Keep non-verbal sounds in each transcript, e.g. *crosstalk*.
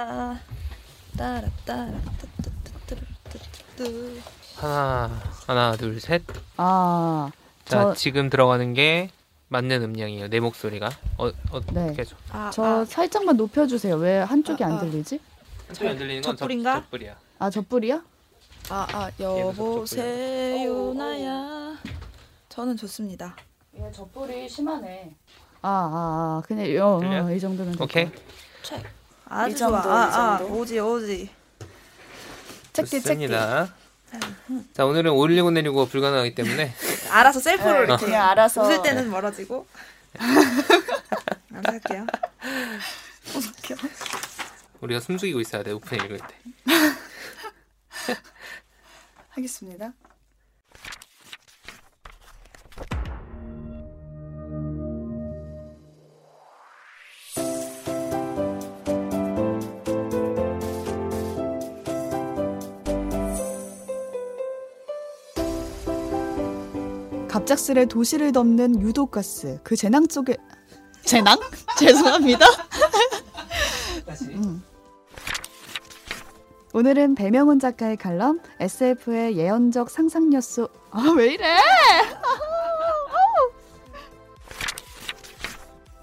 따 따라 따라 뚜뚜뚜뚜뚜뚜. 하나 하나 둘 셋. 아, 자 저- 지금 들어가는 게 맞는 음량이에요. 내 목소리가 어 어떻게 네. 아, 저 아, 살짝만 높여주세요. 왜 한쪽이 아, 안 아. 들리지? 한쪽이 안 들리는 건 젖불인가? 젖- 젖불이야. 아, 저 뿔이야? 아, 아 여보세요 나야. 저는 좋습니다. 얘저 뿔이 심하네. 아, 아, 아, 그냥 어, 들려? 어, 이 정도면 오케이. 같아. 최. 아주 이 정도, 좋아. 아, 이 아, 정도. 오지 오지. 책디 책디. 좋습니다. 자 오늘은 519 내리고 불가능하기 때문에 *laughs* 알아서 셀프로 네, 이렇게 그냥 알아서. 웃을 때는 멀어지고. *laughs* 알아서 할게요. 웃겨. 우리가 숨죽이고 있어야 돼 오픈 읽을 때. *laughs* 하겠습니다. 갑작스레 도시를 덮는 유독가스 그 재난 쪽에 재난? *laughs* 죄송합니다. 음. 오늘은 배명훈 작가의 칼럼 SF의 예언적 상상 요소 아왜 이래 *laughs*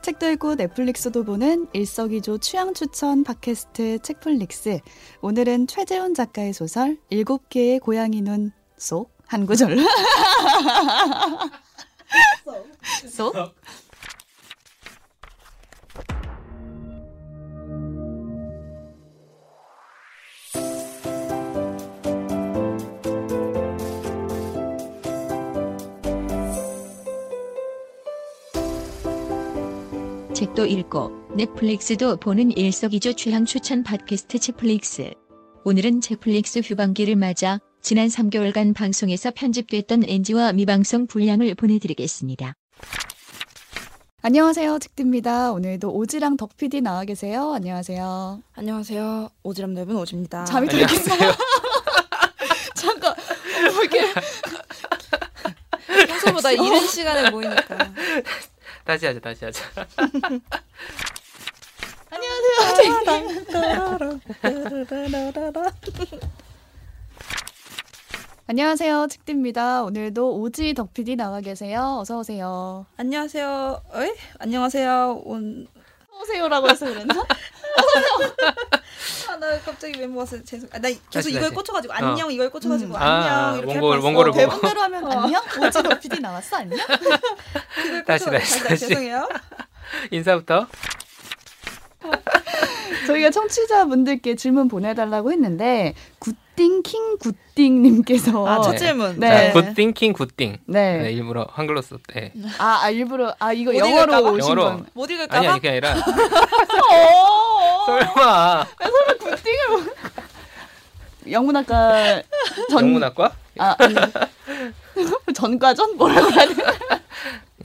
책도 읽고 넷플릭스도 보는 일석이조 취향 추천 팟캐스트 책플릭스 오늘은 최재훈 작가의 소설 일곱 개의 고양이 눈 속 한 구절. 속 책도 읽고 넷플릭스도 보는 일석이조 취향 추천 팟캐스트 책플릭스. 오늘은 책플릭스 휴방기를 맞아 지난 3개월간 방송에서 편집됐던 NG와 미방송 분량을 보내드리겠습니다. 안녕하세요 책디입니다 오늘도 오지랑 덕PD 나와 계세요 안녕하세요 안녕하세요. 오지랖 넓은 오지입니다. 잠이 들겠어 안녕하세요. *laughs* 잠깐 뭐 이렇게 *laughs* 평소보다 이른 시간에 모이니까. 다시 하자 다시 하자. *laughs* 안녕하세요 책디입니다 오늘도 오지 덕PD 나와 계세요 어서 오세요 안녕하세요. 에? 안녕하세요. 온. 어서 오세요라고 해서 그랬나 *laughs* 아, 나 갑자기 멤버 왔어. 죄송. 아, 나 계속 다시, 이걸 다시. 꽂혀가지고 안녕 이걸 꽂혀가지고 음. 안녕 아, 이렇게 원고- 뻔했어. 원고를 보고. 대본대로 하면 안녕 오지 덕PD 나왔어 안녕 *laughs* 다시, 다시, 다시. 죄송해요. 인사부터. *laughs* 저희가 청취자분들께 질문 보내달라고 했는데 굿띵킹 굿띵님께서 아, 첫 네. 질문. 네. 굿 띵킹 굿 띵. 네. 네. 일부러 한글로 썼대. 아, 아, 일부러 아 이거 못 영어로 읽을까 봐? 오신 영어로. 건못 읽을까 아니 봐? 아니 그게 아니라 *laughs* 어, 설마 굿띵을 뭐 *laughs* 영문학과 전 영문학과? 아 아니 *laughs* 전과전 뭐라고 해야 되나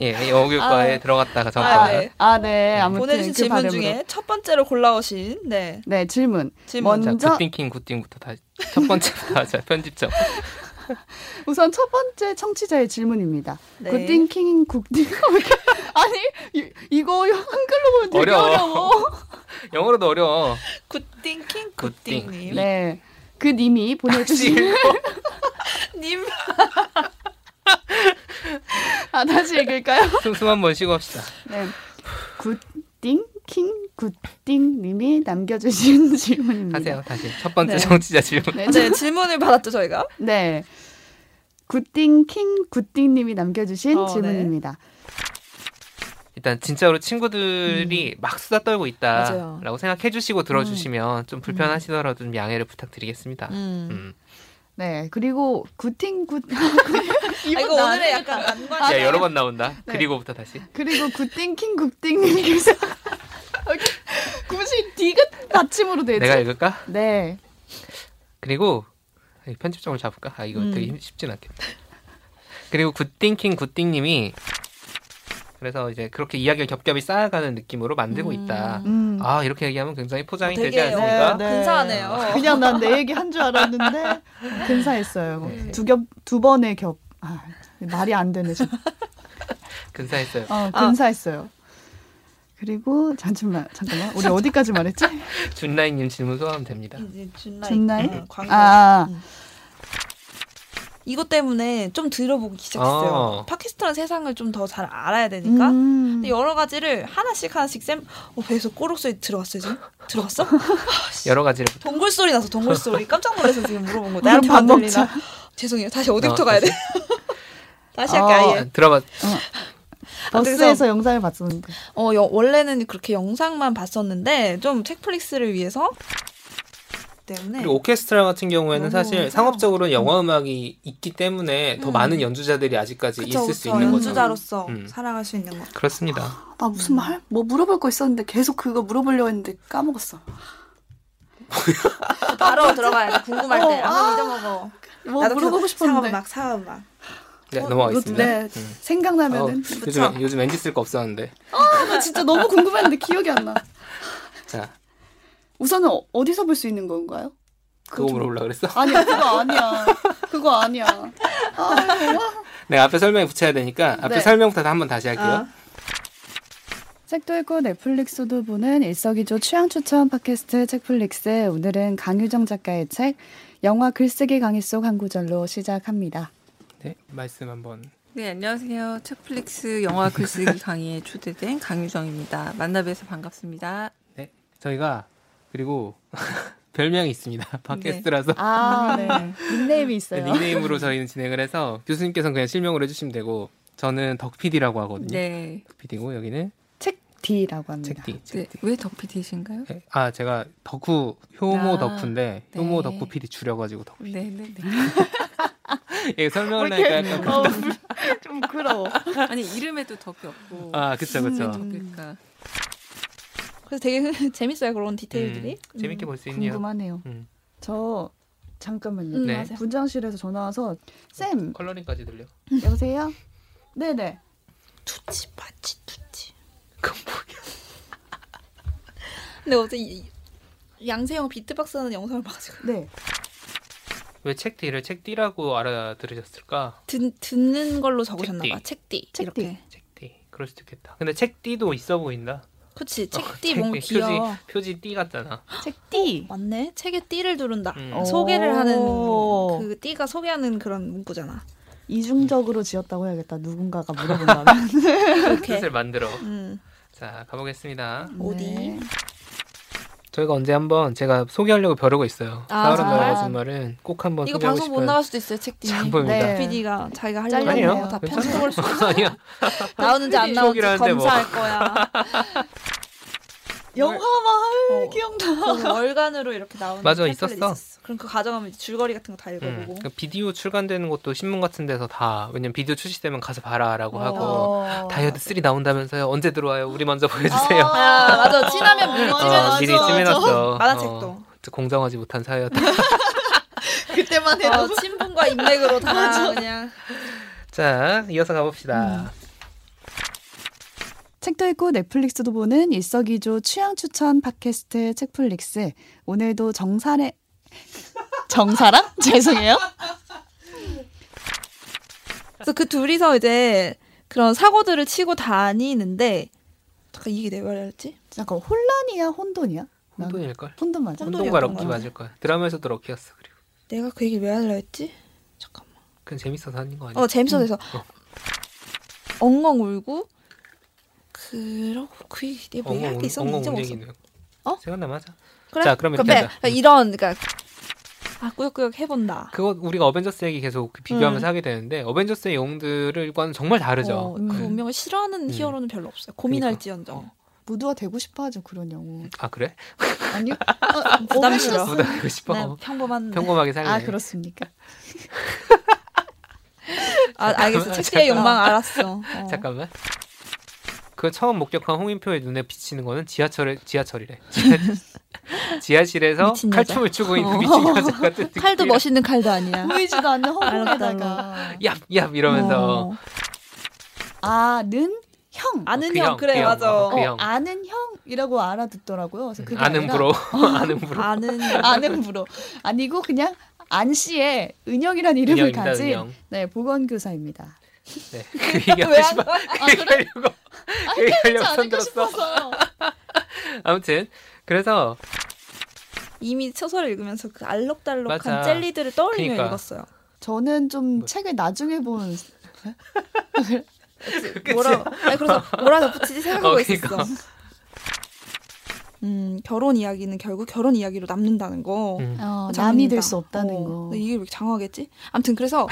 예, 영어교육과에 아. 들어갔다가 아, 전과. 네. 아, 네. 아무튼 보내주신 그 질문 발음으로. 중에 첫 번째로 골라오신 네 네, 질문. 질문. 자, 먼저 굿띵킹 굿띵부터 다시 첫 번째부터 하자. *laughs* 편집점. *laughs* 우선 첫 번째 청취자의 질문입니다. 네. 굿띵킹 굿띵 *laughs* 아니 이, 이거 한글로 보면 되게 어려워. 어려워. 영어로도 어려워. 굿띵킹 굿띵. 굿띵님. 네. 그 님이 보내주신 님. 아 다시 읽을까요? *laughs* 숨, 숨 한번 쉬고 합시다. 네. 굿띵 킹 굿띵 님이 남겨주신 *laughs* 질문입니다. 하세요. 다시 첫 번째 네. 청취자 질문. 네. 네 질문을 받았죠 저희가. 네. 굿띵 킹 굿띵 님이 남겨주신 어, 네. 질문입니다. 일단 진짜로 친구들이 막 수다 떨고 음. 맞아요. 있다라고 생각해 주시고 들어주시면 좀 불편하시더라도 좀 양해를 부탁드리겠습니다. 음. 음. 네. 그리고 굿팅 굿 *laughs* 아, 이거 나한테 오늘의 약간 난관. 아, 야 네. 여러 번 나온다. 네. 그리고부터 다시. 그리고 굿띵킹 굿띵님께서 이렇게 *laughs* 굳이 디귿 받침으로 되지? 내가 읽을까? 네. 그리고 이 편집점을 잡을까? 아 이거 음. 되게 힘- 쉽진 않겠다. 그리고 굿띵킹 굿띵님이 그래서 이제 그렇게 이야기를 겹겹이 쌓아가는 느낌으로 만들고 음. 있다. 음. 아 이렇게 얘기하면 굉장히 포장이 되지 되게, 않습니까? 네, 근사하네요. *laughs* 그냥 난 내 얘기 한 줄 알았는데 *laughs* 근사했어요. 네. 두겹두 번의 겹. 아, 말이 안 되네. 지금. *laughs* 근사했어요. 어, 아. 근사했어요. 그리고 잠깐만 잠깐만 우리 어디까지 말했지? 준라인님 질문 소화하면 됩니다. 이제 준라이. 준나이? 응, 광고. 아 이것 때문에 좀 들어보기 시작했어요. 어. 팟캐스트라는 세상을 좀 더 잘 알아야 되니까. 음. 근데 여러 가지를 하나씩 하나씩 쌤. 어, 배에서 꼬록 소리 들어갔어요 지금? 들어갔어? *laughs* 여러 가지를 동굴 소리 나서 동굴 소리 깜짝 놀라서 지금 물어본 거. 나한테 밥안 들리나? 죄송해요. 다시 어디부터 어, 가야 돼? 다시 *laughs* 할게 어. 아예. 아, 들어봐. 버스에서 영상을 봤었는데 어, 여- 원래는 그렇게 영상만 봤었는데 좀 책플릭스를 위해서 때문에 그리고 오케스트라 같은 경우에는 사실 상업적으로 영화 음악이 있기 때문에 더 음. 많은 연주자들이 아직까지 그쵸, 있을 수 그쵸. 있는 거죠. 연주자로서 음. 살아갈 수 있는 거. 그렇습니다. 나 무슨 말 뭐 물어볼 거 있었는데 계속 그거 물어보려고 했는데 까먹었어. *laughs* 바로 들어가야 돼. 궁금할 때. 어, 안 아. 잊어먹어. 뭐 나도 물어보고 그 싶었는데 상업음악, 상업음악. 네, 어, 넘어가겠습니다. 네 음. 생각나면은 어, 요즘 요즘 왠지 쓸거 없었는데. 아, 나 진짜 너무 궁금했는데 기억이 안 나. 자, 우선은 어- 어디서 볼 수 있는 건가요? 그거 좀- 물어보려 그랬어? 아니 그거 아니야. 그거 아니야. 아, 네, 앞에 설명에 붙여야 되니까 앞에 네. 설명부터 한번 다시 할게요. 아. 책도 읽고 넷플릭스도 보는 일석이조 취향 추천 팟캐스트 책플릭스. 오늘은 강유정 작가의 책 영화 글쓰기 강의 속 한 구절로 시작합니다. 네, 말씀 한번. 네, 안녕하세요. 책플릭스 영화 글쓰기 강의에 초대된 강유정입니다. 만나뵈서 반갑습니다. 네, 저희가 그리고 *laughs* 별명이 있습니다. 팟캐스트라서 아, 네. 닉네임이 있어요. 네, 닉네임으로 저희는 진행을 해서 교수님께서는 그냥 실명으로 해주시면 되고 저는 덕PD라고 하거든요. 네. 덕PD고 여기는 책 D라고 합니다. 책D. 네. 왜 덕피디신가요? 네, 아 제가 덕후 효모 아, 덕후인데 네. 효모 덕후 PD 줄여가지고 덕. 네, 네, 네. *laughs* 예, 설명을 하니까 약간 어, 그렇다. 좀 부끄러워. 아니, 이름에도 덕이 없고. 아 그쵸 그쵸. 왜 덕일까? 그래서 되게 *laughs* 재밌어요 그런 디테일들이. 음, 재밌게 볼 수 있네요. 궁금하네요. 음. 저 잠깐만요. 음, 네. 분장실에서 전화 와서 쌤 컬러링까지 들려. 여보세요? 네네. 투치 파치 투치. 그건 뭐야? 근데 어제 이- 양세형 비트박스 하는 영상을 봐가지고 네. 왜 책D를 책D라고 알아들으셨을까? 듣, 듣는 걸로 적으셨나 책디. 봐. 책디 책디. 이렇게. 그럴 수도 있겠다. 근데 책D도 있어 보인다. 그치 어, 책디 뭔가. 귀여워. 표지 표지 띠 같잖아. 책 D. 맞네. 책에 띠를 두른다. 음. 어. 소개를 하는 오. 그 띠가 소개하는 그런 문구잖아. 이중적으로 지었다고 해야겠다. 누군가가 *laughs* 물어본다면. 뜻을 만들어. 음. 자 가보겠습니다. 어디? 네. 저희가 언제 한번 제가 소개하려고 벼르고 있어요. 아, 정말? 나의 거짓말은 꼭 한번 이거 소개하고 방송 못. 나갈 수도 있어요. 책디. 장보입니다. 네. PD가 자기가 하려고. 하는 거다 편집할 수 있어. 아니야. 나오는지 안 나오는지 *laughs* 쇼기라는데 뭐. 검사할 거야. *laughs* 영화만 할 어. 기억나. 그 월간으로 이렇게 나오는 맞아, 팸플릿 있었어. 그럼 그 가져가면 줄거리 같은 거다 음, 읽어보고. 그 비디오 출간되는 것도 신문 같은 데서 다 왜냐면 비디오 출시되면 가서 봐라라고 어. 하고 다이어트 3 나온다면서요. 언제 들어와요? 우리 먼저 보여주세요. 아 맞아 친하면 미리 어, 찌면 어, 미리. 찜해놨어. 만화책도. 어, 공정하지 못한 사회였다. *laughs* 그때만 해도 어, 친분과 인맥으로 다 그냥 자, 이어서 가봅시다. 책도 읽고 넷플릭스도 보는 일석이조 취향 추천 팟캐스트 책플릭스. 오늘도 정사래 정사랑 *laughs* 죄송해요. 그래서 그 둘이서 이제 그런 사고들을 치고 다니는데 잠깐 이게 내 말이었지? 잠깐 혼란이야 혼돈이야? 난 혼돈일 걸? 혼돈 맞아. 혼돈. 혼돈과 럭키. 맞을 거야. 드라마에서도 럭키였어. 그리고 내가 그 얘기를 왜 하려 했지? 잠깐만. 그냥 재밌어서 하는 거 아니야? 어 재밌어서 해서 어. 엉엉 울고 그 얘기 내가 뭐 얘기할 게 있었는데 엉엉 잊어먹었어. 얘기는. 어? 생각나 맞아. 그래? 자, 그럼 이렇게 하자. 이런 그러니까 아 꾸역꾸역 해본다. 그거 우리가 어벤져스 얘기 계속 비교하면서 음. 하게 되는데 어벤져스의 영웅들과는 정말 다르죠. 어, 음. 그 운명을 싫어하는 음. 히어로는 별로 없어요. 고민할지언정. 어. 무두가 되고 싶어하죠 그런 영웅. 아 그래? 아니요. 아, *laughs* 부담스러워. 어벤져스- 부담되고 싶어. 네, 평범한. 평범하게 살래. 아 그렇습니까? 아 알겠어. 잠깐만, 잠깐만. 욕망 알았어. 어. 잠깐만. 그 처음 목격한 홍인표의 눈에 비치는 거는 지하철에 지하철이래. 지하, *laughs* 지하실에서. 칼춤을 추고 있는 어. 미친 여자 같은 느낌. 칼도 멋있는 칼도 아니야. 보이지도 않는 허공에다가 얍얍 이러면서 어. 아는 형. 아는 그 형, 형, 그래 그 형, 맞아. 어, 그 어, 형. 아는 형이라고 알아듣더라고요. 그래서 그게 아는 아니라 부러 *laughs* *laughs* 아는 부러 아는 아는 부러 아니고 그냥 안 씨의 은영이라는 이름을 은영입니다, 가진 은영. 네 보건교사입니다. 네. 그 얘기하고 왜안 싶어. 거야? 그 얘기하려고. 아, 그 얘기하려고 손들었어. 싶어서. *laughs* 아무튼 그래서 이미 소설을 읽으면서 그 알록달록한 맞아. 젤리들을 떠올리며 그러니까. 읽었어요. 저는 좀 뭐. 책을 나중에 본 *laughs* 뭐라 아니 그래서 *laughs* 뭐라 덧붙이지 생각하고 어, 그러니까. 있었어. 음 결혼 이야기는 결국 결혼 이야기로 남는다는 거. 음. 어, 장면이다. 남이 될 수 없다는 어, 거. 이게 왜 이렇게 장황하겠지? 아무튼 그래서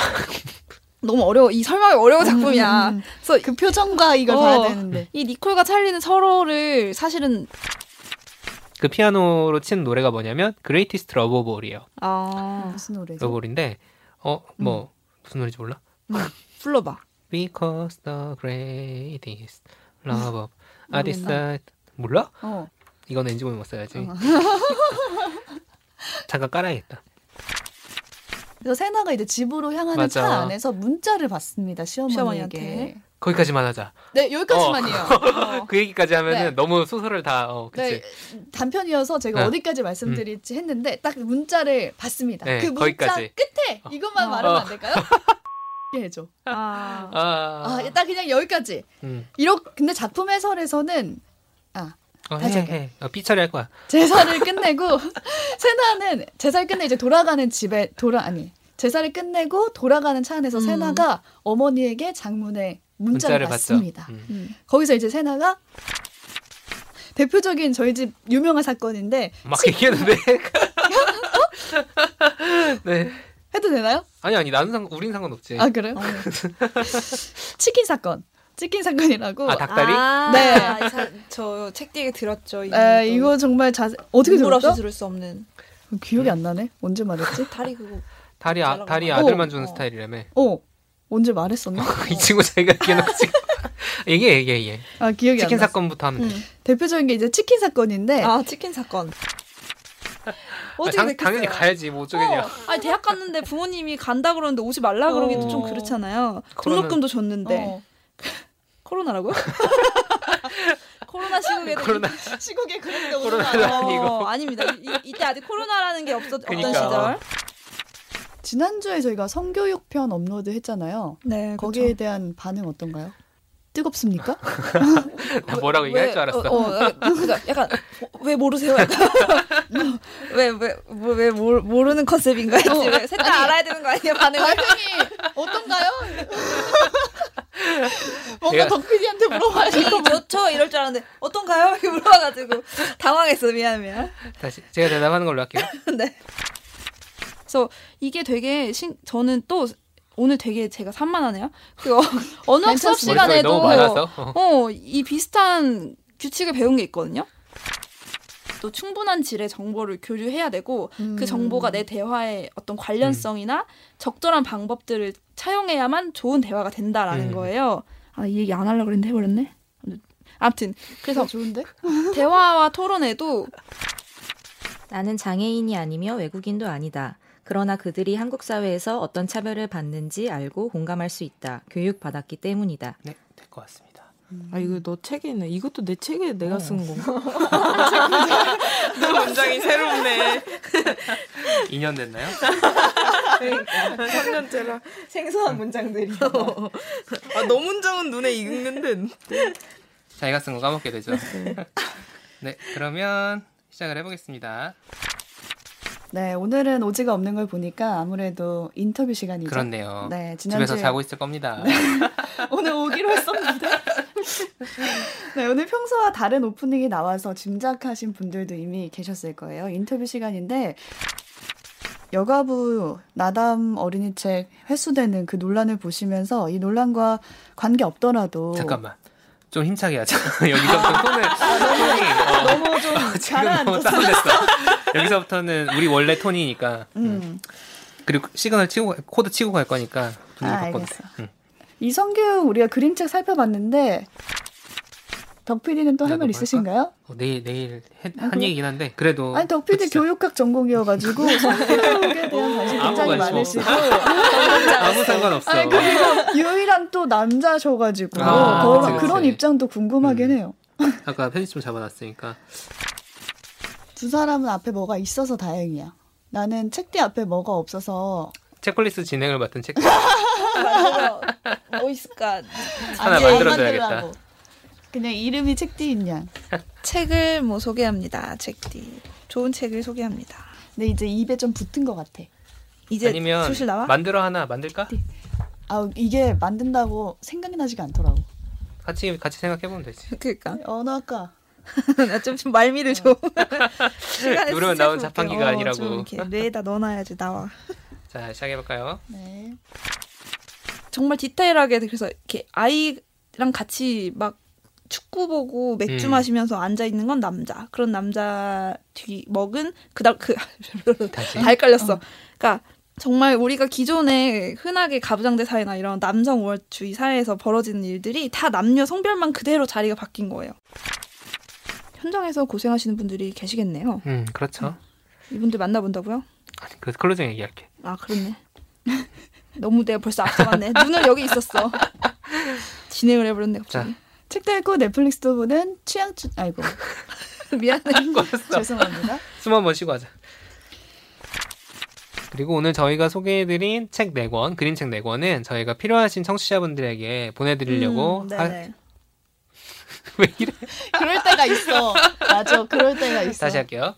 너무 어려워. 이 설명이 어려운 작품이야. 음, 그래서 그 표정과 이걸 어. 봐야 되는데. 이 니콜과 찰리는 서로를 사실은 그 피아노로 치는 노래가 뭐냐면 Greatest Love of All이에요. 아 무슨 노래죠? Love All인데 어뭐 무슨 노래인지 몰라? 불러봐. Because the greatest love of I 모르겠나? decide 몰라? 어. 이건 엔지곤 못 써야지. *laughs* 잠깐 깔아야겠다. 그래서 세나가 이제 집으로 향하는 맞아. 차 안에서 문자를 받습니다. 시어머니에게. 시어머니한테. 거기까지만 하자. 네, 여기까지만이에요. 어. *laughs* 그 얘기까지 하면은 네. 너무 소설을 다 어, 그치. 네, 단편이어서 제가 어. 어디까지 말씀드릴지 했는데 딱 문자를 받습니다. 네, 그 문자 거기까지. 끝에 이것만 어. 말하면 어. 안 될까요? *laughs* 이렇게 해줘. 아, 아, 아, 딱 그냥 여기까지. 음. 이렇 근데 작품 해설에서는 아 어, 다시 해, 할게요. 해. 어, 삐처리 할 거야. *laughs* 제사를 끝내고 세나는 제사를 끝내 이제 돌아가는 집에 돌아 아니 제사를 끝내고 돌아가는 차 안에서 음. 세나가 어머니에게 장문의 문자를. 받습니다. 음. 음. 거기서 이제 세나가 대표적인 저희 집 유명한 사건인데 막 얘기했는데. *laughs* 네. 해도 되나요? 아니 아니 나는 상 우린 상관없지. 아 그래요? 치킨 사건. 치킨 사건이라고. 아, 닭다리? 아, 네. 저책 뒤에 들었죠. 이 에, 이거 정말 자세 어떻게 들었죠? 들을 수 없는 기억이 안 나네. 언제 말했지? *laughs* 다리 그거 다리 아, 다리 말해. 아들만 어, 주는 어. 스타일이라며. 어 언제 말했었나? *laughs* 이 친구 자기가 얘기해놓고 지금 얘기해 얘기해 얘기해. 아 기억이 치킨. 사건부터 하면 돼. 음. 대표적인 게 이제 치킨 사건인데 아 치킨 사건. 아, 어떻게 당? 당연히 가야지 뭐 어쩌겠냐. 어, 아니 대학 갔는데 부모님이 간다 그러는데 오지 말라 그러기도 어. 좀 그렇잖아요. 등록금도 줬는데 어, *laughs* 코로나라고요? *laughs* 코로나 시국에도 코로나 시국에 그런데 코로나도 오늘 아니고. 어, 아닙니다. 이, 이때 아직 코로나라는 게 없었, 그러니까. 없던 시절. 지난주에 저희가 성교육 편 업로드 했잖아요. 네, 거기에 그렇죠. 대한 반응 어떤가요? 뜨겁습니까? 나 *laughs* 뭐라고 얘기할 줄 알았어. 어, 어, 그러니까 약간 어, 왜 모르세요? 약간 왜왜 *laughs* 왜, 왜 모르- 모르는 컨셉인가 했지. 어. 셋다 알아야 되는 거 아니야 반응을? 반응이 어떤가요? 뭔가 내가- 덕PD한테 물어봐야 될것이 좋죠 이럴 줄 알았는데 어떤가요? *laughs* 이렇게 물어봐가지고 당황했어 미안 미안. 다시 제가 대답하는 걸로 할게요. *laughs* 네. 그래서 이게 되게 신, 저는 또 오늘 되게 제가 산만하네요. 그 어, *laughs* 언어 수업 시간에도. 어. 어, 이 비슷한 규칙을 배운 게 있거든요. 또 충분한 질의 정보를 교류해야 되고 음. 그 정보가 내 대화의 어떤 관련성이나 적절한 방법들을 차용해야만 좋은 대화가 된다라는 음. 거예요. 아, 이 얘기 안 하려고 그랬는데 해버렸네. 아무튼 그래서 좋은데? *laughs* 대화와 토론에도 나는 장애인이 아니며 외국인도 아니다. 그러나 그들이 한국 사회에서 어떤 차별을 받는지 알고 공감할 수 있다. 교육받았기 때문이다. 네, 될 것 같습니다. 아 이거 너 책에 있네. 이것도 내 책에 내가 어. 쓴 건가? *laughs* 내 문장이 새롭네. *laughs* 2년 됐나요? 3년째라. 생소한 문장들이. *laughs* 아, 너 문장은 눈에 익는데. 자기가 쓴 거 까먹게 되죠. *laughs* 네, 그러면 시작을 해보겠습니다. 네, 오늘은 오지가 없는 걸 보니까 아무래도 인터뷰 시간이죠. 그렇네요. 네, 집에서 지난주에 자고 있을 겁니다. *laughs* 오늘 오기로 했었는데. 네, 오늘 평소와 다른 오프닝이 나와서 짐작하신 분들도 이미 계셨을 거예요. 인터뷰 시간인데 여가부 나담 어린이 책 회수되는 그 논란을 보시면서 이 논란과 관계 없더라도 잠깐만. 좀 힘차게 하자. 여기서부터 톤을, 톤이, 어, 너무 좀 *laughs* 지금 너무 다운됐어. 여기서부터는 우리 원래 톤이니까. 음. 그리고 시그널 치고, 코드 치고 갈 거니까 분위기 아, 바꿔도 돼. 알겠어. 응. 이 성교육 우리가 그림책 살펴봤는데 덕 PD는 또 할말뭐 있으신가요? 어, 내일, 내일 해- 아, 한 그래? 얘기긴 한데, 그래도. 아니 덕 PD 그치죠. 교육학 전공이어가지고 *laughs* 성교육에 대한 관심 굉장히 많으시고 아무 상관없어. 아니 그리고 유일한 또 남자셔가지고 아, 더- 그치, 그치. 그런 입장도 궁금하긴 음. 해요. 아까 편집 좀 잡아놨으니까. 두 사람은 앞에 뭐가 있어서 다행이야. 나는 책뒤 앞에 뭐가 없어서 체크리스트 진행을 맡은 책. 뭐 있을까? 하나 만들어줘야겠다. 그냥 이름이 책디인 양. 책을 뭐 소개합니다. 책디 좋은 책을 소개합니다. 근데 이제 입에 좀 붙은 것 같아. 이제 아니면 소실 나와? 만들어 하나 만들까? 아 이게 만든다고 생각이 나지가 않더라고. 같이 같이 생각해 보면 되지. 그러니까 *laughs* 언어학과. 나좀 좀 말미를 줘. 누르면 나온. 자판기가 어, 아니라고. 뇌에다 넣어놔야지 나와. 자 시작해 볼까요? 네. 정말 디테일하게 그래서 이렇게 아이랑 같이 막 축구 보고 맥주 음. 마시면서 앉아 있는 건 남자. 그런 남자 뒤 먹은 그다음 그 *laughs* 다시. 다 헷갈렸어. 그러니까 정말 우리가 기존에 흔하게 가부장제 사회나 이런 남성 우월주의 사회에서 벌어지는 일들이 다 남녀 성별만 그대로 자리가 바뀐 거예요. 현장에서 고생하시는 분들이 계시겠네요. 음 그렇죠. 이분들 만나본다고요? 아니, 그 클로징 얘기할게. 아 그렇네. *laughs* 너무 내가 벌써 앞서갔네. 눈을 여기 있었어. *laughs* 진행을 해버렸네 갑자기. 책도 읽고 넷플릭스도 보는 취향 추 아이고 *laughs* 미안해. 죄송합니다. 숨한번 쉬고 하자. 그리고 오늘 저희가 소개해드린 책 4권, 그림책 4권은 저희가 필요하신 청취자분들에게 보내드리려고 음, 하-. *laughs* 왜 이래? 그럴 때가 있어. 맞아. 그럴 때가 있어. 다시 할게요.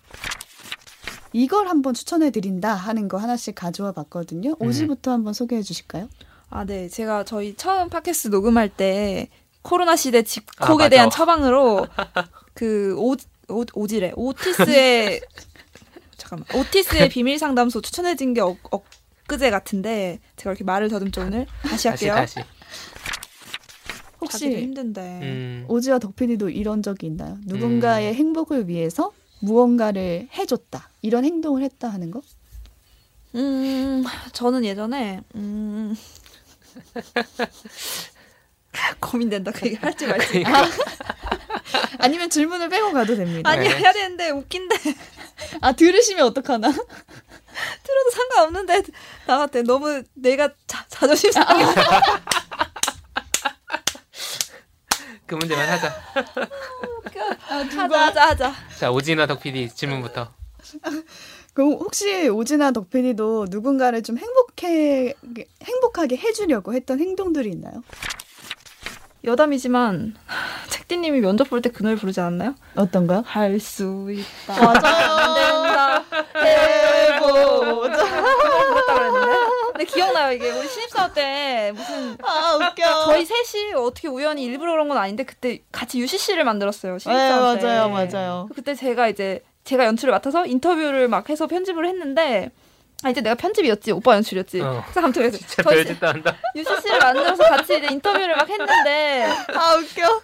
이걸 한번 추천해 드린다 하는 거 하나씩 가져와 봤거든요. 음. 오지부터 한번 소개해 주실까요? 아, 네. 제가 저희 처음 팟캐스트 녹음할 때 코로나 시대 아, 집콕에 맞아. 대한 처방으로 *laughs* 그 오, 오, 오지래. 오티스의 *laughs* 잠깐만. 오티스의 비밀 상담소 추천해진 게 엊, 엊그제 같은데 제가 이렇게 말을 더듬죠 오늘. 다시 다시 할게요. 다시. 혹시 자기도 힘든데. 음, 오지와 덕피디도 이런 적이 있나요? 누군가의 행복을 위해서 무언가를 해줬다. 이런 행동을 했다 하는 거? 음, 저는 예전에 음 *laughs* 고민된다. 그 얘기 할지 말지. *laughs* 아니면 질문을 빼고 가도 됩니다. 아니 네. 해야 되는데 웃긴데 아 들으시면 어떡하나? *laughs* 들어도 상관없는데 나한테 너무 내가 자, 자존심 상해. *laughs* 그 문제만 하자. 하자 하자 하자. 자 오지나 덕 PD 질문부터. 그럼 혹시 오지나 덕피디도 누군가를 좀 행복해 행복하게 해주려고 했던 행동들이 있나요? 여담이지만 *laughs* 책디님이 면접 볼 때 그 노래 부르지 않았나요? 어떤가요? 할 수 있다. 맞아요. 해보자. 그랬다 그랬는데. 근데 기억나요 이게 우리 신입사원 때 무슨 아 웃겨. 저희 셋이 어떻게 우연히 일부러 그런 건 아닌데 그때 같이 UCC를 만들었어요 네 신입사원 때. 맞아요 맞아요. 그때 제가 이제 제가 연출을 맡아서 인터뷰를 막 해서 편집을 했는데 아 이제 내가 편집이었지 오빠 연출이었지. 어. 그래서 아무튼 그래서 진짜 저희 별짓도 한다. UCC를 만들어서 같이 이제 인터뷰를 막 했는데 아 웃겨.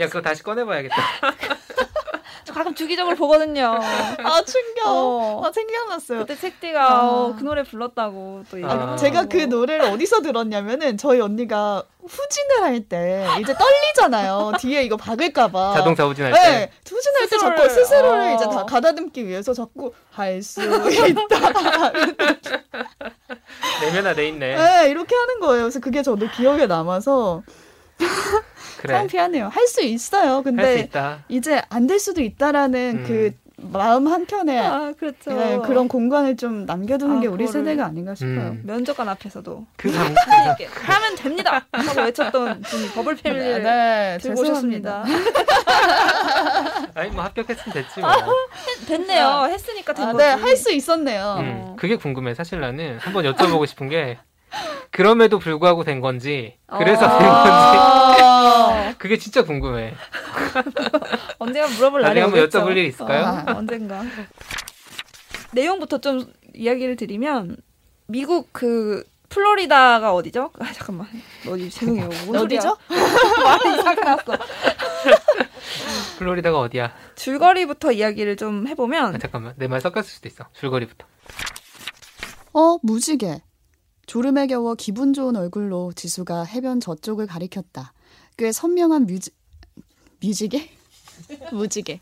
야 그거 다시 꺼내봐야겠다. *laughs* 저 가끔 주기적으로 보거든요. 아 충격. 어. 아 생각났어요. 그때 책디가 아. 어, 그 노래 불렀다고 또 얘기를 아. 제가 그 노래를 어디서 들었냐면은 저희 언니가 후진을 할 때 이제 떨리잖아요. *laughs* 뒤에 이거 박을까봐. 자동차 오진할 때. 네, 후진할 때 자꾸 스스로를, 스스로를 어. 이제 다 가다듬기 위해서 자꾸 할 수 있다. 내면화 돼 있네. 네, 이렇게 하는 거예요. 그래서 그게 저도 기억에 남아서 그래. 창피하네요. 할 수 있어요. 할수 근데 있다. 이제 안 될 수도 있다라는 음. 그 마음 한켠에 아 그렇죠. 네, 그런 공간을 좀 남겨두는 아, 게 우리 그거를- 세대가 아닌가 싶어요. 음. 면접관 앞에서도 그 상. 선생님께 하면 됩니다 하고 외쳤던 분이 버블 패밀리를 네, 들고 오셨습니다. 아니 뭐 합격했으면 됐지 뭐. 됐네요. 했으니까 된 아, 거지. 네, 할 수 있었네요. 음, 그게 궁금해. 사실 나는 한번 여쭤보고 싶은 게 그럼에도 불구하고 된 건지 그래서 된 건지 아, 그게 진짜 궁금해. *laughs* 언젠가 물어볼 날이 한번 오겠죠. 여쭤볼 일 있을까요? 아. 언젠가. 내용부터 좀 이야기를 드리면 미국 그 플로리다가 어디죠? 아 잠깐만 어디 죄송해요. 어디죠? 말이 이상하게 났어. 플로리다가 어디야? 줄거리부터 이야기를 좀 아, 해보면 잠깐만 내 말 섞였을 수도 있어. 줄거리부터. 어, 무지개. 졸음에 겨워 기분 좋은 얼굴로 지수가 해변 저쪽을 가리켰다. 꽤 선명한 뮤지 뮤지개? *laughs* 무지개.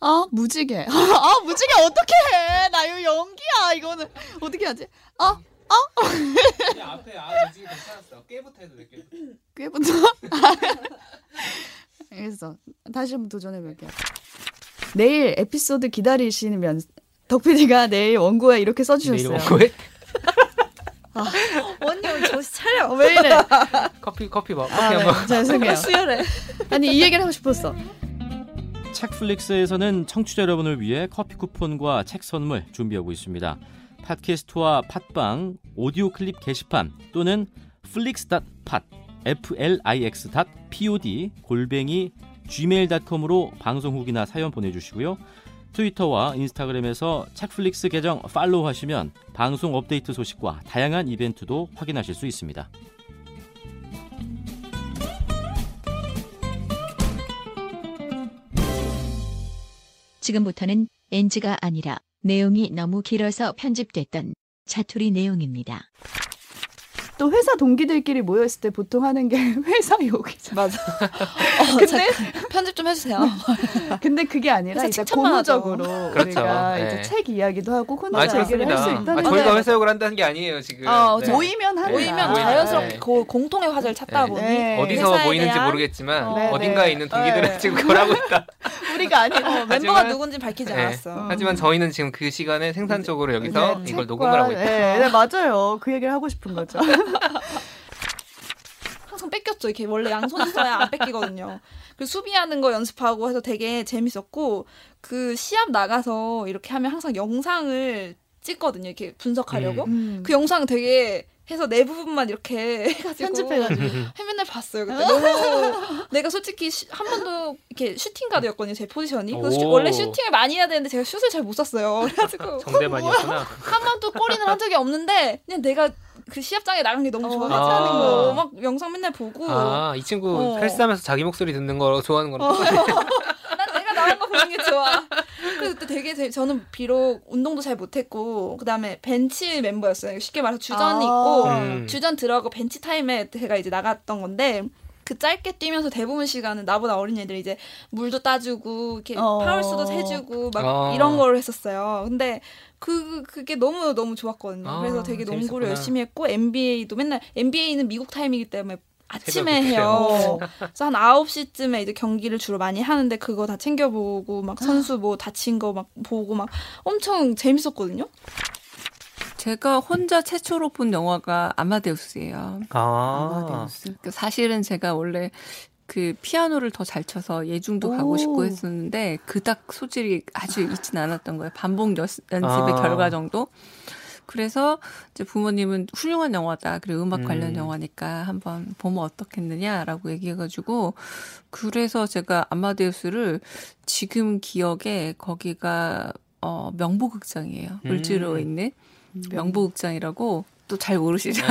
아, 무지개. *laughs* 아, 무지개 어떻게 해? 나 이거 연기야. 이거는 어떻게 하지? *laughs* 아, 앞에 아 무지개 괜찮았어. 깨부터 해도 돼. 깨부터. 꽤부터. 알겠어. 다시 한번 도전해 볼게요. 내일 에피소드 기다리시면 덕PD가 내일 원고에 이렇게 내일 써주셨어요. 원고에 언 니 감독님 정신 차려. 왜 이래? *laughs* 커피 커피 먹 커피 *laughs* 아, 한 번. 네, 죄송해요. 수혈해. 아니 이 얘기를 하고 싶었어. 책플릭스에서는 청취자 여러분을 위해 커피 쿠폰과 책 선물 준비하고 있습니다. 팟캐스트와 팟빵, 오디오 클립 게시판 또는 flix.pod, flix.pod, 골뱅이 gmail.com으로 방송 후기나 사연 보내주시고요. 트위터와 인스타그램에서 책플릭스 계정 팔로우 하시면 방송 업데이트 소식과 다양한 이벤트도 확인하실 수 있습니다. 지금부터는 NG가 아니라 내용이 너무 길어서 편집됐던 자투리 내용입니다. 또 회사 동기들끼리 모여 있을 때 보통 하는 게 *laughs* 회사 욕이죠. 맞아. *laughs* 어, 근데 편집 좀 해주세요. *laughs* 근데 그게 아니라 이제. 고무적으로 그렇죠. 우리가 네. 이제 책 이야기도 하고 아, 콘텐츠 얘기를 할 수. 있다는 아, 저희가 게 회사 욕을 한다는 게 아니에요 지금. 어, 네. 모이면 하는 모이면 네. 자연스럽게 네. 그 공통의 화제를 찾다 네. 보니 네. 어디서 모이는지 대한- 모르겠지만 어, 네, 어딘가에 네. 있는 동기들은 네. 지금 그걸 하고 있다. 우리가 아니고 멤버가 하지만- 누군지 밝히지 네. 않았어. 하지만 저희는 지금 그 시간에 생산적으로 여기서 네, 이걸 녹음을 하고 있다. 네, 네, 맞아요. 그 얘기를 하고 싶은 거죠. *laughs* 항상 뺏겼죠. 이렇게 원래 양손 있어야 안 뺏기거든요. 그 수비하는 거 연습하고 해서 되게 재밌었고 그 시합 나가서 이렇게 하면 항상 영상을 찍거든요. 이렇게 분석하려고. 음. 그 영상 되게 해서 내 부분만 이렇게 *laughs* 해가지고 편집해가지고. *laughs* 맨날 봤어요. 그때 너무 내가 솔직히 시- 한 번도 이렇게 슈팅 가드였거든요. 제 포지션이. 슈- 오. 원래 슈팅을 많이 해야 되는데 제가 슛을 잘 못 쐈어요. *laughs* 그래가지고 정대만이었구나. 한 번도 골인을 한 적이 없는데 그냥 내가 그 시합장에 나간 게 너무 어. 좋아가지고 아. 막 영상 맨날 보고 아, 이 친구 어. 헬스하면서 자기 목소리 듣는 거 좋아하는 거는 난 내가 나간 거 보는 게 좋아. 그래서 그때 되게 제- 저는 비록 운동도 잘 못했고 그다음에 벤치 멤버였어요. 쉽게 말해서 주전이 아. 있고 음. 주전 들어가고 벤치 타임에 제가 이제 나갔던 건데 그 짧게 뛰면서 대부분 시간은 나보다 어린 애들이 이제 물도 따주고 이렇게 어. 파울수도 세주고 막 어. 이런 걸 했었어요. 근데 그 그게 너무 너무 좋았거든요. 아, 그래서 되게 농구를 재밌었구나. 열심히 했고 NBA도 맨날 NBA는 미국 타임이기 때문에 아침에 해요. *laughs* 그래서 한 9시쯤에 이제 경기를 주로 많이 하는데 그거 다 챙겨보고 막 선수 뭐 다친 거 막 보고 막 엄청 재밌었거든요. 제가 혼자 최초로 본 영화가 아마데우스예요. 아. 그 사실은 제가 원래 그 피아노를 더 잘 쳐서 예중도 가고 오. 싶고 했었는데 그닥 소질이 아주 있진 않았던 거예요. 반복 연, 연습의 아. 결과 정도. 그래서 이제 부모님은 훌륭한 영화다. 그리고 음악 관련 음. 영화니까 한번 보면 어떻겠느냐라고 얘기해가지고 그래서 제가 아마데우스를 지금 기억에 거기가 어 명보극장이에요. 음. 을지로에 있는 명보극장이라고 또잘 모르시죠?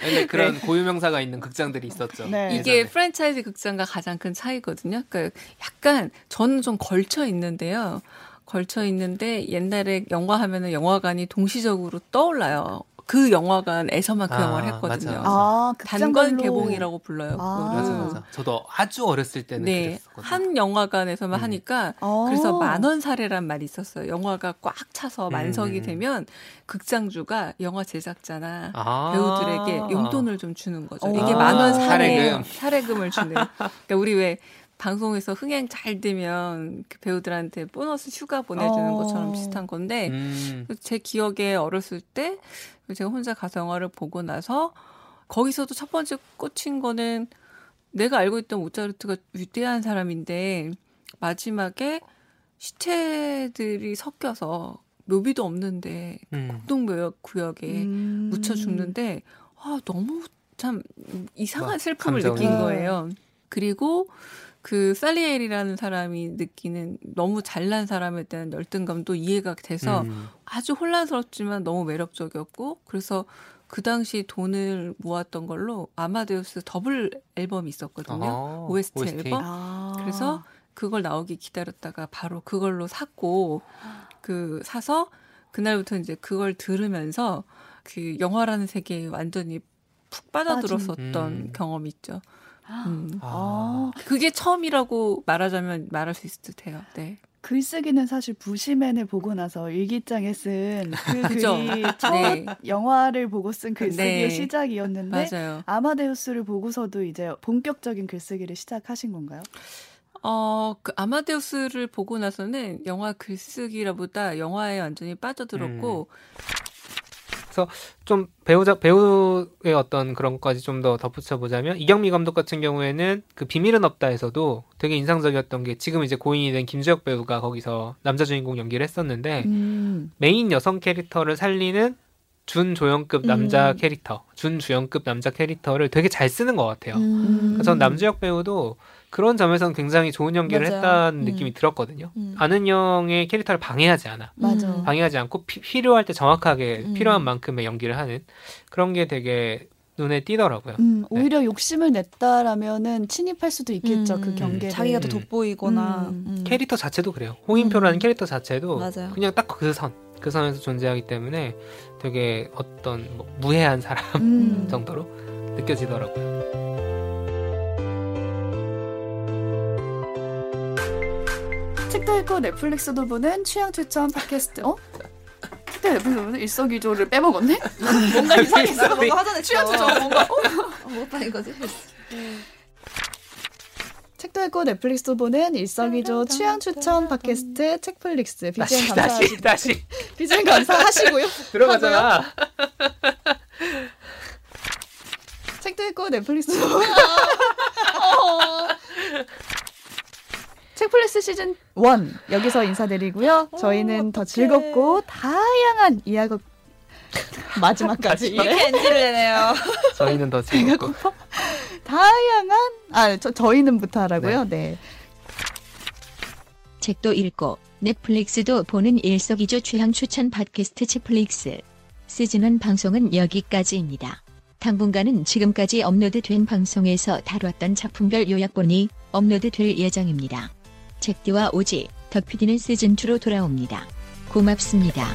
근데 *laughs* 그런 고유명사가 있는 극장들이 있었죠. 네. 이게 예전에. 프랜차이즈 극장과 가장 큰 차이거든요. 그러니까 약간 저는 좀 걸쳐 있는데요. 걸쳐 있는데 옛날에 영화 하면은 영화관이 동시적으로 떠올라요. 그 영화관에서만 그 아, 영화를 했거든요. 맞아, 맞아. 아, 단관 극장별로. 개봉이라고 불러요. 아. 맞아 맞아. 저도 아주 어렸을 때는 네, 그랬었거든요. 한 영화관에서만 음. 하니까 아. 그래서 만원 사례란 말이 있었어요. 영화가 꽉 차서 음, 만석이 음. 되면 극장주가 영화 제작자나 아. 배우들에게 용돈을 좀 주는 거죠. 오. 이게 아, 만원 사례예요. 사례금. 사례금을 주는. 그러니까 우리 왜 방송에서 흥행 잘 되면 그 배우들한테 보너스 휴가 보내주는 어. 것처럼 비슷한 건데 음. 제 기억에 어렸을 때 제가 혼자 가서 영화를 보고 나서 거기서도 첫 번째 꽂힌 거는 내가 알고 있던 모차르트가 위대한 사람인데 마지막에 시체들이 섞여서 묘비도 없는데 음. 공동묘역 구역에 음. 묻혀 죽는데 아 너무 참 이상한 막 슬픔을. 느낀 네. 거예요. 그리고 그 살리엘이라는 사람이 느끼는 너무 잘난 사람에 대한 열등감도 이해가 돼서 음. 아주 혼란스럽지만 너무 매력적이었고 그래서 그 당시 돈을 모았던 걸로 아마데우스 더블 앨범이 있었거든요. 아, OST 앨범? 아. 그래서 그걸 나오기 기다렸다가 바로 그걸로 샀고 그 사서 그날부터 이제 그걸 들으면서 그 영화라는 세계에 완전히 푹 빠져들었었던 음. 경험이 있죠. 음. 아, 그게 처음이라고 말하자면 말할 수 있을 듯해요. 네. 글쓰기는 사실 부시맨을 보고 나서 일기장에 쓴 *laughs* 그? 글이 첫 네. 영화를 보고 쓴 글쓰기의 네. 시작이었는데 맞아요. 아마데우스를 보고서도 이제 본격적인 글쓰기를 시작하신 건가요? 어, 그 아마데우스를 보고 나서는 영화 글쓰기라보다 영화에 완전히 빠져들었고 좀 배우자 배우의 어떤 그런 것까지 좀 더 덧붙여 보자면 이경미 감독 같은 경우에는 그 비밀은 없다에서도 되게 인상적이었던 게 지금 이제 고인이 된 김주혁 배우가 거기서 남자 주인공 연기를 했었는데 음. 메인 여성 캐릭터를 살리는 준조연급 남자 음. 캐릭터, 준주연급 남자 캐릭터를 되게 잘 쓰는 것 같아요. 음. 그래서 전 남주혁 배우도 그런 점에서는 굉장히 좋은 연기를 맞아요. 했다는 음. 느낌이 들었거든요. 음. 아는 형의 캐릭터를 방해하지 않아. 맞아. 음. 방해하지 않고 피- 필요할 때 정확하게 음. 필요한 만큼의 연기를 하는 그런 게 되게 눈에 띄더라고요. 음, 오히려 욕심을 냈다라면은 침입할 수도 있겠죠 음. 그 경계를. 자기가 더 음. 돋보이거나 음. 음. 캐릭터 자체도 그래요. 홍인표라는 음. 캐릭터 자체도 맞아요. 그냥 딱 그 선, 그 선에서 존재하기 때문에 되게 어떤 뭐 무해한 사람 음. *laughs* 정도로 느껴지더라고요. 책도 읽고 넷플릭스도 보는 취향 추천 팟캐스트. 어? 책도 넷플릭스 보는 일석이조를 빼먹었네? 뭔가 이상했어. 소리. *laughs* 뭔가 하자네. 취향 추천 뭔가 어, 뭐다 이거지? 책도 읽고 넷플릭스도 보는 일석이조 취향 추천 팟캐스트 책플릭스 BGM 다시 감사 다시 다시 *laughs* BGM 감사하시고요. *laughs* 들어가잖아. 책도 읽고 넷플릭스 책플릭스 시즌 1 여기서 인사드리고요. 저희는 더 즐겁고 다양한 이야기 *laughs* 마지막까지 예. 이렇게 엔지를 내네요. 저희는 더 즐겁고 다양한 아 저, 저희는부터 하라고요. 네. 책도 읽고 넷플릭스도 보는 일석이조 취향 추천 팟캐스트 책플릭스 시즌1 방송은 여기까지입니다. 당분간은 지금까지 업로드된 방송에서 다뤘던 작품별 요약본이 업로드될 예정입니다. 책디와 오지, 덕PD는 시즌2로 돌아옵니다. 고맙습니다.